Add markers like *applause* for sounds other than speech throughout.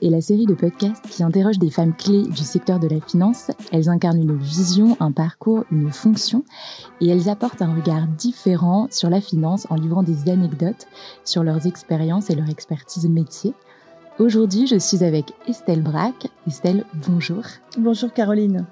Est la série de podcasts qui interroge des femmes clés du secteur de la finance. Elles incarnent une vision, un parcours, une fonction et elles apportent un regard différent sur la finance en livrant des anecdotes sur leurs expériences et leur expertise métier. Aujourd'hui, je suis avec Estelle Braque. Estelle, bonjour. Bonjour Caroline.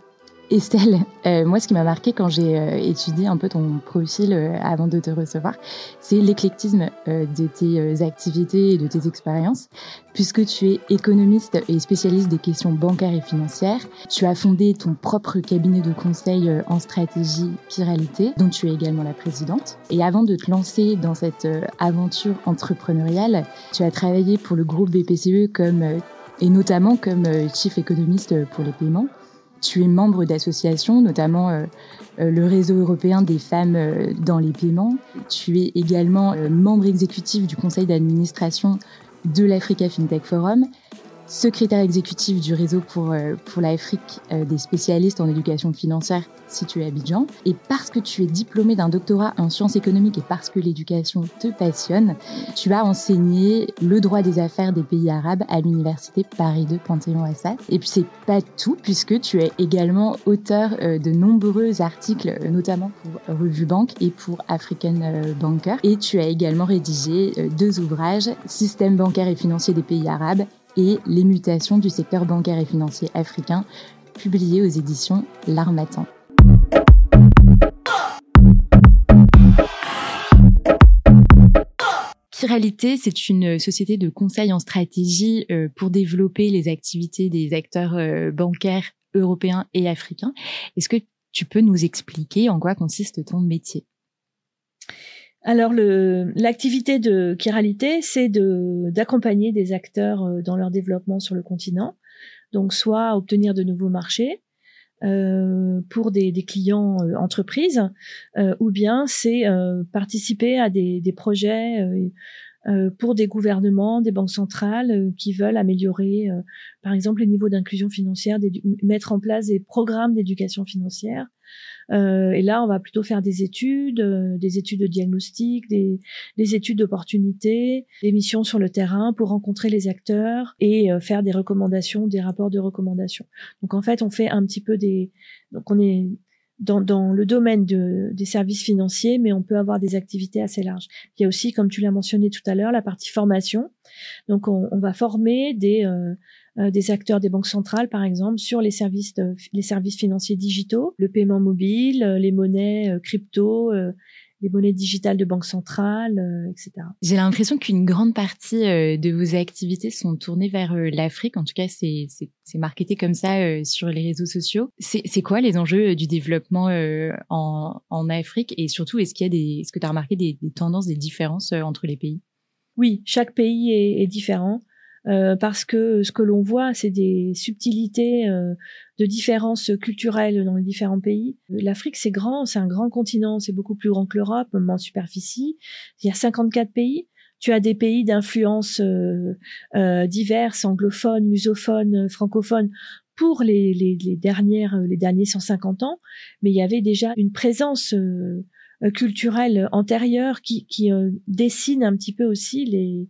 Estelle, euh, moi, ce qui m'a marqué quand j'ai euh, étudié un peu ton profil euh, avant de te recevoir, c'est l'éclectisme de tes activités et de tes expériences, puisque tu es économiste et spécialiste des questions bancaires et financières. Tu as fondé ton propre cabinet de conseil en stratégie Piralité, dont tu es également la présidente. Et avant de te lancer dans cette aventure entrepreneuriale, tu as travaillé pour le groupe BPCE comme et notamment comme chief économiste pour les paiements. Tu es membre d'associations, notamment euh, euh, le réseau européen des femmes euh, dans les paiements. Tu es également membre exécutif du conseil d'administration de l'Africa FinTech Forum secrétaire exécutif du réseau pour, euh, pour l'Afrique euh, des spécialistes en éducation financière situé à Abidjan. Et parce que tu es diplômé d'un doctorat en sciences économiques et parce que l'éducation te passionne, tu as enseigné le droit des affaires des pays arabes à l'université Paris 2 Panthéon-Assas. Et puis c'est pas tout puisque tu es également auteur euh, de nombreux articles, notamment pour Revue Banque et pour African Banker. Et tu as également rédigé deux ouvrages, Système bancaire et financier des pays arabes et les mutations du secteur bancaire et financier africain, publié aux éditions L'Armatan. Chiralité, c'est une société de conseil en stratégie euh, pour développer les activités des acteurs euh, bancaires européens et africains. Est-ce que tu peux nous expliquer en quoi consiste ton métier? Alors l'activité de Chiralité, c'est d'accompagner des acteurs euh, dans leur développement sur le continent. Donc soit obtenir de nouveaux marchés euh, pour des, clients euh, entreprises, ou bien c'est participer à des, des projets pour des gouvernements, des banques centrales qui veulent améliorer, par exemple, les niveaux d'inclusion financière, mettre en place des programmes d'éducation financière, euh, et là, on va plutôt faire des études, euh, des études de diagnostic, des, des études d'opportunité, des missions sur le terrain pour rencontrer les acteurs et euh, faire des recommandations, des rapports de recommandations. Donc en fait, on fait un petit peu des... Donc on est dans, dans le domaine de, des services financiers, mais on peut avoir des activités assez larges. Il y a aussi, comme tu l'as mentionné tout à l'heure, la partie formation. Donc on, on va former des... Euh, euh, des acteurs des banques centrales, par exemple, sur les services, les services financiers digitaux, le paiement mobile, euh, les monnaies euh, crypto, les monnaies digitales de banque centrale, etc. J'ai l'impression qu'une grande partie de vos activités sont tournées vers l'Afrique. En tout cas, c'est marketé comme ça sur les réseaux sociaux. C'est quoi les enjeux du développement en, en, Afrique? Et surtout, est-ce qu'il y a des, est-ce que tu as remarqué des, des, tendances, des différences entre les pays? Oui, chaque pays est, est différent. Euh, parce que ce que l'on voit, c'est des subtilités euh, de différences culturelles dans les différents pays. L'Afrique, c'est grand, c'est un grand continent, c'est beaucoup plus grand que l'Europe, même en superficie. Il y a 54 pays. Tu as des pays d'influence euh, diverses, anglophones, lusophones, francophones, pour les, les, les, dernières, les derniers 150 ans, mais il y avait déjà une présence culturelle antérieure qui, qui dessine un petit peu aussi les,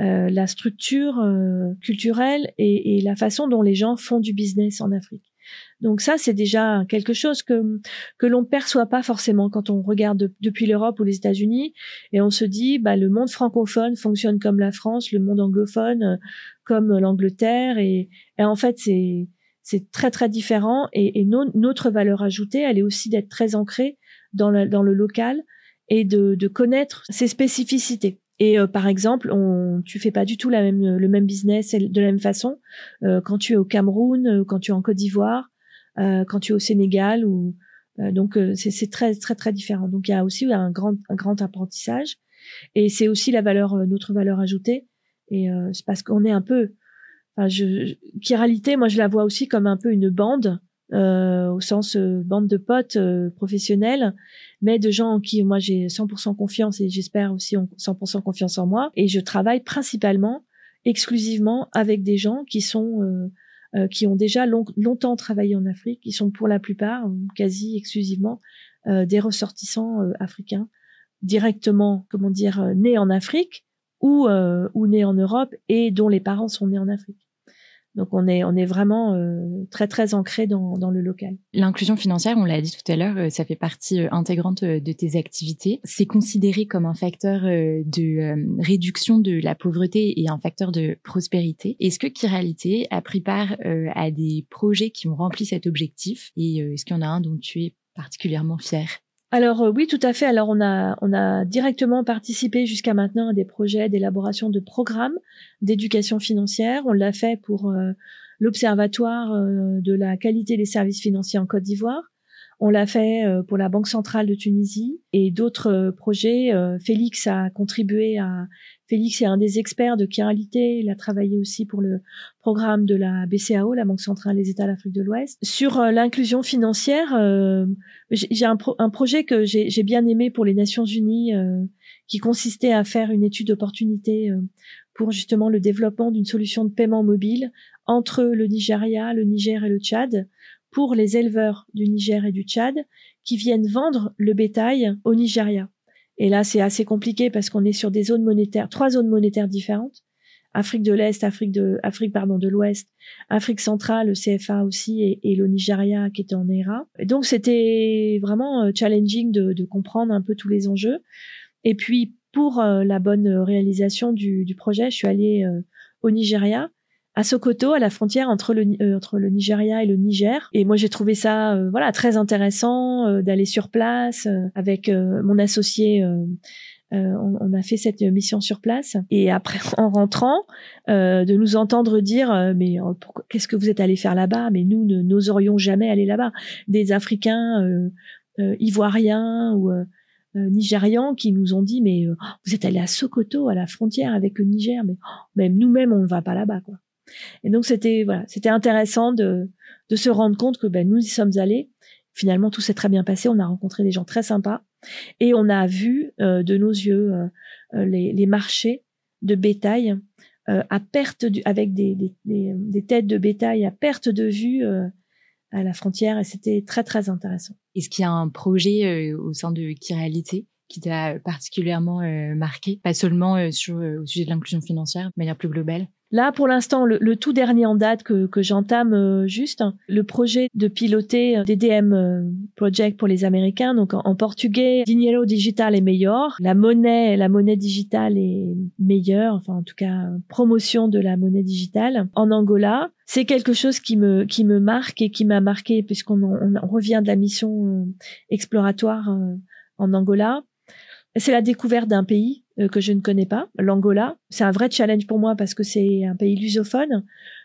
euh, la structure euh, culturelle et, et, la façon dont les gens font du business en Afrique. Donc ça, c'est déjà quelque chose que que l'on perçoit pas forcément quand on regarde depuis l'Europe ou les États-Unis et on se dit, bah le monde francophone fonctionne comme la France, le monde anglophone euh, comme l'Angleterre et, et, en fait c'est c'est très très différent et, et notre valeur ajoutée, elle est aussi d'être très ancrée dans le, dans le local et de, de connaître ses spécificités. Et euh, par exemple, on, tu fais pas du tout la même, le même business de la même façon euh, quand tu es au Cameroun, euh, quand tu es en Côte d'Ivoire, quand tu es au Sénégal ou donc c'est très très très différent. Donc il y a aussi un grand un grand apprentissage et c'est aussi la valeur notre valeur ajoutée et c'est parce qu'on est un peu enfin je, réalité moi je la vois aussi comme un peu une bande euh, au sens euh, bande de potes euh, professionnels, mais de gens en qui moi j'ai 100% confiance et j'espère aussi 100% confiance en moi. Et je travaille principalement, exclusivement avec des gens qui sont qui ont déjà longtemps travaillé en Afrique. Ils sont pour la plupart, quasi exclusivement, des ressortissants africains directement, comment dire, nés en Afrique ou, ou nés en Europe et dont les parents sont nés en Afrique. Donc on est on est vraiment euh, très très ancré dans, dans le local. L'inclusion financière, on l'a dit tout à l'heure, euh, ça fait partie euh, intégrante de tes activités. C'est considéré comme un facteur de réduction de la pauvreté et un facteur de prospérité. Est-ce que Kiralité a pris part à des projets qui ont rempli cet objectif? Et est-ce qu'il y en a un dont tu es particulièrement fier alors euh, oui, tout à fait. Alors on a on a directement participé jusqu'à maintenant à des projets d'élaboration de programmes d'éducation financière. On l'a fait pour euh, l'Observatoire euh, de la qualité des services financiers en Côte d'Ivoire. On l'a fait pour la Banque centrale de Tunisie et d'autres projets. Félix a contribué à Félix est un des experts de qualité. Il a travaillé aussi pour le programme de la BCAO, la Banque centrale des États d'Afrique de l'Ouest. Sur euh, l'inclusion financière, euh, j'ai un, projet que j'ai bien aimé pour les Nations Unies, euh, qui consistait à faire une étude d'opportunité pour justement le développement d'une solution de paiement mobile entre le Nigeria, le Niger et le Tchad pour les éleveurs du Niger et du Tchad qui viennent vendre le bétail au Nigeria. Et là, c'est assez compliqué parce qu'on est sur des zones monétaires, trois zones monétaires différentes. Afrique de l'Est, Afrique de, Afrique, pardon, de l'Ouest, Afrique centrale, le CFA aussi, et, le Nigeria qui était en ERA. Et donc, c'était vraiment euh, challenging de, de, comprendre un peu tous les enjeux. Et puis, pour euh, la bonne réalisation du, du, projet, je suis allée euh, au Nigeria à Sokoto, à la frontière entre le, euh, entre le Nigeria et le Niger. Et moi, j'ai trouvé ça euh, voilà très intéressant euh, d'aller sur place avec mon associé. On, on, a fait cette mission sur place et après *laughs* en rentrant de nous entendre dire mais qu'est-ce que vous êtes allé faire là-bas? Mais nous ne n'oserions jamais aller là-bas des Africains ivoiriens ou Nigérians qui nous ont dit mais vous êtes allé à Sokoto à la frontière avec le Niger mais oh, même nous-mêmes on ne va pas là-bas quoi et donc c'était voilà, c'était intéressant de de se rendre compte que ben nous y sommes allés. Finalement, tout s'est très bien passé. On a rencontré des gens très sympas et on a vu euh, de nos yeux euh, euh, les, marchés de bétail à perte avec des, des, têtes de bétail à perte de vue à la frontière et c'était très très intéressant. Est-ce qu'il y a un projet au sein de Kiralité qui t'a particulièrement marqué, pas seulement sur au sujet de l'inclusion financière, de manière plus globale? Là, pour l'instant, le, tout dernier en date que, que j'entame euh, juste, le projet de piloter euh, DDM euh, Project pour les Américains, donc en, portugais, Dinero Digital est meilleur, la monnaie, la monnaie digitale est meilleure, enfin en tout cas promotion de la monnaie digitale en Angola. C'est quelque chose qui me qui me marque et qui m'a marqué puisqu'on on, revient de la mission exploratoire en Angola. C'est la découverte d'un pays euh, que je ne connais pas, l'Angola. C'est un vrai challenge pour moi parce que c'est un pays lusophone,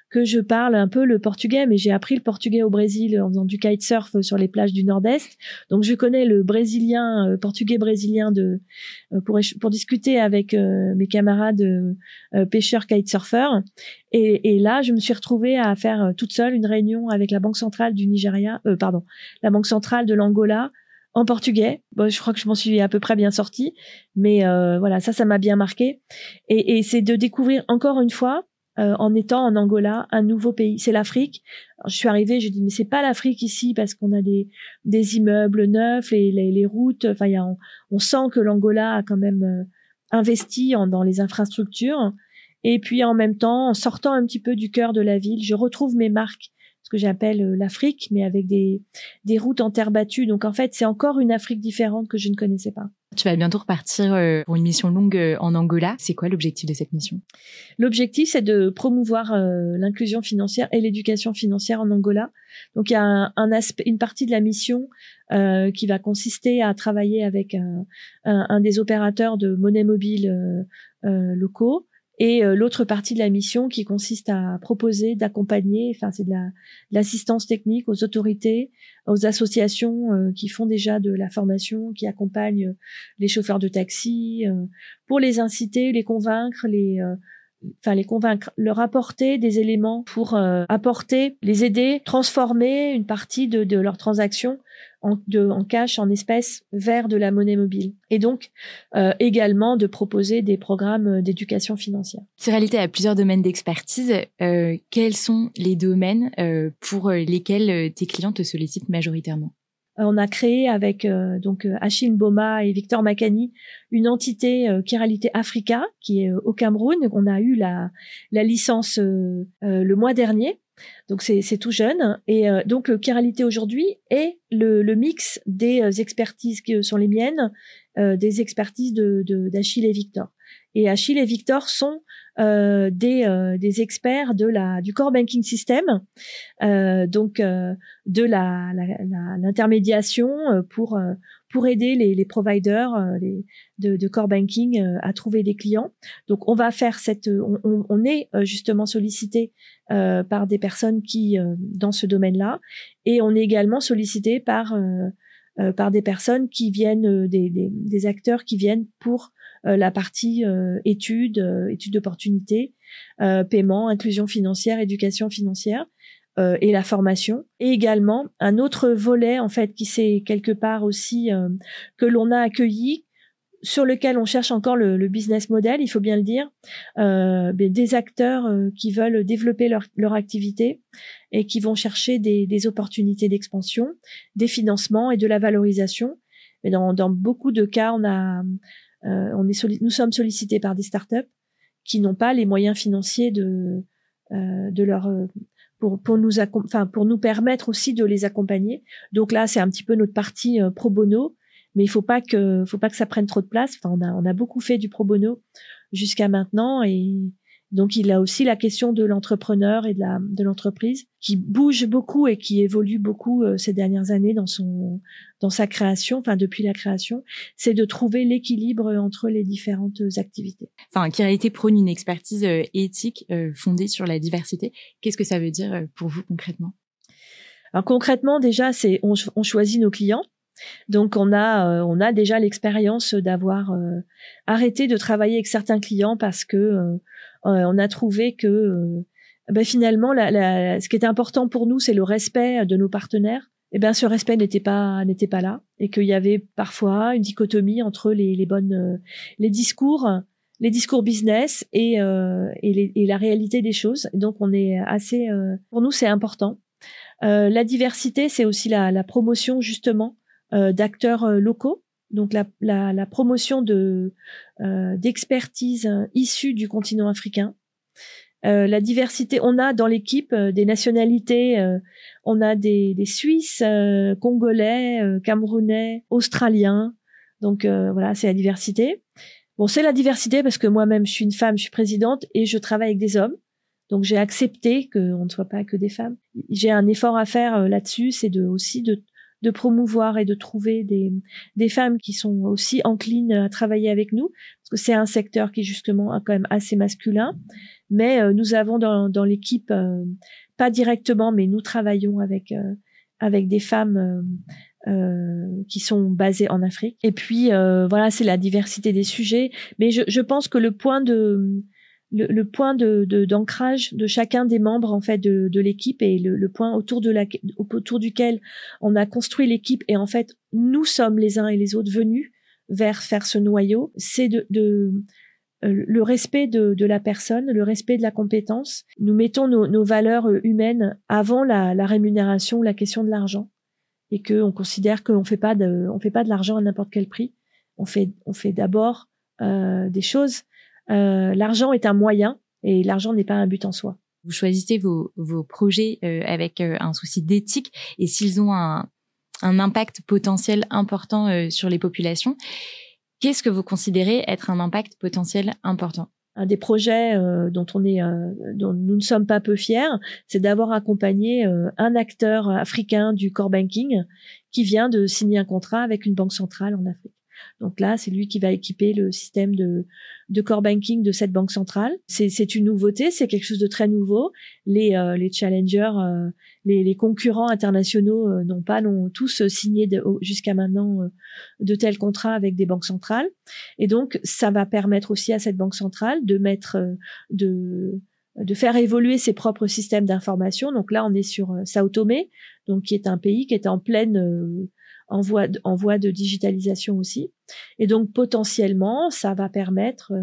que je parle un peu le portugais, mais j'ai appris le portugais au Brésil en faisant du kitesurf sur les plages du Nord-Est. Donc je connais le brésilien, euh, portugais brésilien de euh, pour pour discuter avec mes camarades pêcheurs kitesurfers. Et, et, là, je me suis retrouvée à faire toute seule une réunion avec la banque centrale du Nigeria, pardon, la banque centrale de l'Angola en portugais. Bon, je crois que je m'en suis à peu près bien sortie, mais euh, voilà, ça, ça m'a bien marqué. Et, et c'est de découvrir encore une fois, euh, en étant en Angola, un nouveau pays. C'est l'Afrique. Je suis arrivée, je dis mais c'est pas l'Afrique ici parce qu'on a des des immeubles neufs, les les, les routes. Enfin, y a, on, on, sent que l'Angola a quand même euh, investi en, dans les infrastructures. Et puis en même temps, en sortant un petit peu du cœur de la ville, je retrouve mes marques ce que j'appelle euh, l'Afrique, mais avec des, des routes en terre battue. Donc en fait, c'est encore une Afrique différente que je ne connaissais pas. Tu vas bientôt repartir euh, pour une mission longue euh, en Angola. C'est quoi l'objectif de cette mission? L'objectif, c'est de promouvoir l'inclusion financière et l'éducation financière en Angola. Donc il y a un, un aspect, une partie de la mission euh, qui va consister à travailler avec un, un, un des opérateurs de monnaie mobile euh, locaux et euh, l'autre partie de la mission qui consiste à proposer, d'accompagner, enfin c'est de l'assistance technique aux autorités, aux associations euh, qui font déjà de la formation, qui accompagnent euh, les chauffeurs de taxi, pour les inciter, les convaincre, les enfin les convaincre, leur apporter des éléments pour apporter, les aider, transformer une partie de, de leurs transactions en, de, en cash, en espèces, vers de la monnaie mobile. Et donc euh, également de proposer des programmes d'éducation financière. Tiralité a plusieurs domaines d'expertise. Euh, quels sont les domaines euh, pour lesquels tes clients te sollicitent majoritairement? On a créé avec donc Achille Boma et Victor Macani une entité Kiralité Africa qui est au Cameroun. On a eu la, la licence le mois dernier donc c'est tout jeune. Et euh, donc Chiralité aujourd'hui est le, le, mix des euh, expertises qui sont les miennes, euh, des expertises de d'Achille et Victor. Et Achille et Victor sont euh, des, euh, des experts de la du core banking system, euh, donc de la l'intermédiation pour pour aider les, les providers les, de, de, core banking à trouver des clients. Donc on va faire cette, on, on est justement sollicité par des personnes qui dans ce domaine-là, et on est également sollicité par par des personnes qui viennent des, des, des acteurs qui viennent pour euh, la partie euh, études, euh, études d'opportunité, paiement, inclusion financière, éducation financière. et la formation et également un autre volet en fait qui c'est quelque part aussi que l'on a accueilli sur lequel on cherche encore le, business model, il faut bien le dire, euh, des acteurs qui veulent développer leur, leur, activité et qui vont chercher des, des opportunités d'expansion, des financements et de la valorisation. Mais dans, dans beaucoup de cas, on a euh, on est nous sommes sollicités par des startups qui n'ont pas les moyens financiers de euh, de leur euh, pour pour nous enfin pour nous permettre aussi de les accompagner. Donc là, c'est un petit peu notre partie pro bono, mais il faut pas que faut pas que ça prenne trop de place. Enfin, on a on a beaucoup fait du pro bono jusqu'à maintenant et donc il a aussi la question de l'entrepreneur et de la de l'entreprise qui bouge beaucoup et qui évolue beaucoup euh, ces dernières années dans son dans sa création, enfin depuis la création, c'est de trouver l'équilibre entre les différentes activités. Enfin, qui a été prône une expertise euh, éthique euh, fondée sur la diversité. Qu'est-ce que ça veut dire pour vous concrètement? Alors concrètement, déjà, c'est on, on choisit nos clients. Donc on a on a déjà l'expérience d'avoir arrêté de travailler avec certains clients parce que euh, on a trouvé que euh, ben finalement, la, ce qui était important pour nous, c'est le respect de nos partenaires. Eh ben ce respect n'était pas n'était pas là et qu'il y avait parfois une dichotomie entre les, les bonnes euh, les discours les discours business et euh, et, et, la réalité des choses. Donc on est assez pour nous c'est important. Euh, la diversité c'est aussi la, la, promotion justement d'acteurs locaux donc la, la, la promotion de euh, d'expertise issue du continent africain. Euh, la diversité, on a dans l'équipe euh, des nationalités, euh, on a des, des Suisses, euh, Congolais, Camerounais, Australiens. Donc voilà, c'est la diversité. Bon, c'est la diversité parce que moi-même, je suis une femme, je suis présidente et je travaille avec des hommes. Donc j'ai accepté qu'on ne soit pas que des femmes. J'ai un effort à faire là-dessus, c'est de aussi de de promouvoir et de trouver des, des femmes qui sont aussi enclines à travailler avec nous, parce que c'est un secteur qui est justement quand même assez masculin. Mais euh, nous avons dans, dans l'équipe, euh, pas directement, mais nous travaillons avec euh, avec des femmes qui sont basées en Afrique. Et puis voilà, c'est la diversité des sujets. Mais je, je pense que le point de le, point de d'ancrage de, chacun des membres en fait de, de l'équipe et le, point autour de la autour duquel on a construit l'équipe et en fait nous sommes les uns et les autres venus vers faire ce noyau, c'est de, de euh, le respect de, de, la personne, le respect de la compétence. Nous mettons nos, nos valeurs euh, humaines avant la, la rémunération, la question de l'argent, et que on considère qu'on fait pas de, on fait pas de l'argent à n'importe quel prix. On fait, on fait d'abord euh, des choses euh, l'argent est un moyen et l'argent n'est pas un but en soi. Vous choisissez vos, vos projets euh, avec euh, un souci d'éthique et s'ils ont un, un, impact potentiel important sur les populations, qu'est-ce que vous considérez être un impact potentiel important? Un des projets dont on est, dont nous ne sommes pas peu fiers, c'est d'avoir accompagné un acteur africain du core banking qui vient de signer un contrat avec une banque centrale en Afrique. Donc là, c'est lui qui va équiper le système de, de core banking de cette banque centrale. C'est une nouveauté, c'est quelque chose de très nouveau. Les, euh, les challengers, euh, les, les, concurrents internationaux euh, n'ont pas non tous signé jusqu'à maintenant de tels contrats avec des banques centrales. Et donc, ça va permettre aussi à cette banque centrale de mettre de de faire évoluer ses propres systèmes d'information. Donc là, on est sur Sao Tomé, donc qui est un pays qui est en pleine en voie de, en voie de digitalisation aussi. Et donc potentiellement, ça va permettre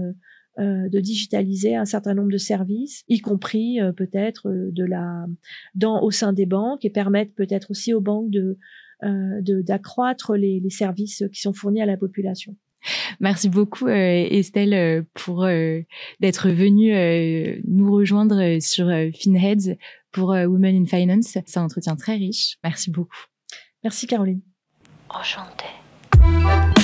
euh, de digitaliser un certain nombre de services, y compris euh, peut-être euh, de la dans au sein des banques et permettre peut-être aussi aux banques de d'accroître les, les, services qui sont fournis à la population. Merci beaucoup Estelle pour d'être venue nous rejoindre sur Finheads pour Women in Finance. C'est un entretien très riche. Merci beaucoup. Merci Caroline. Enchantée.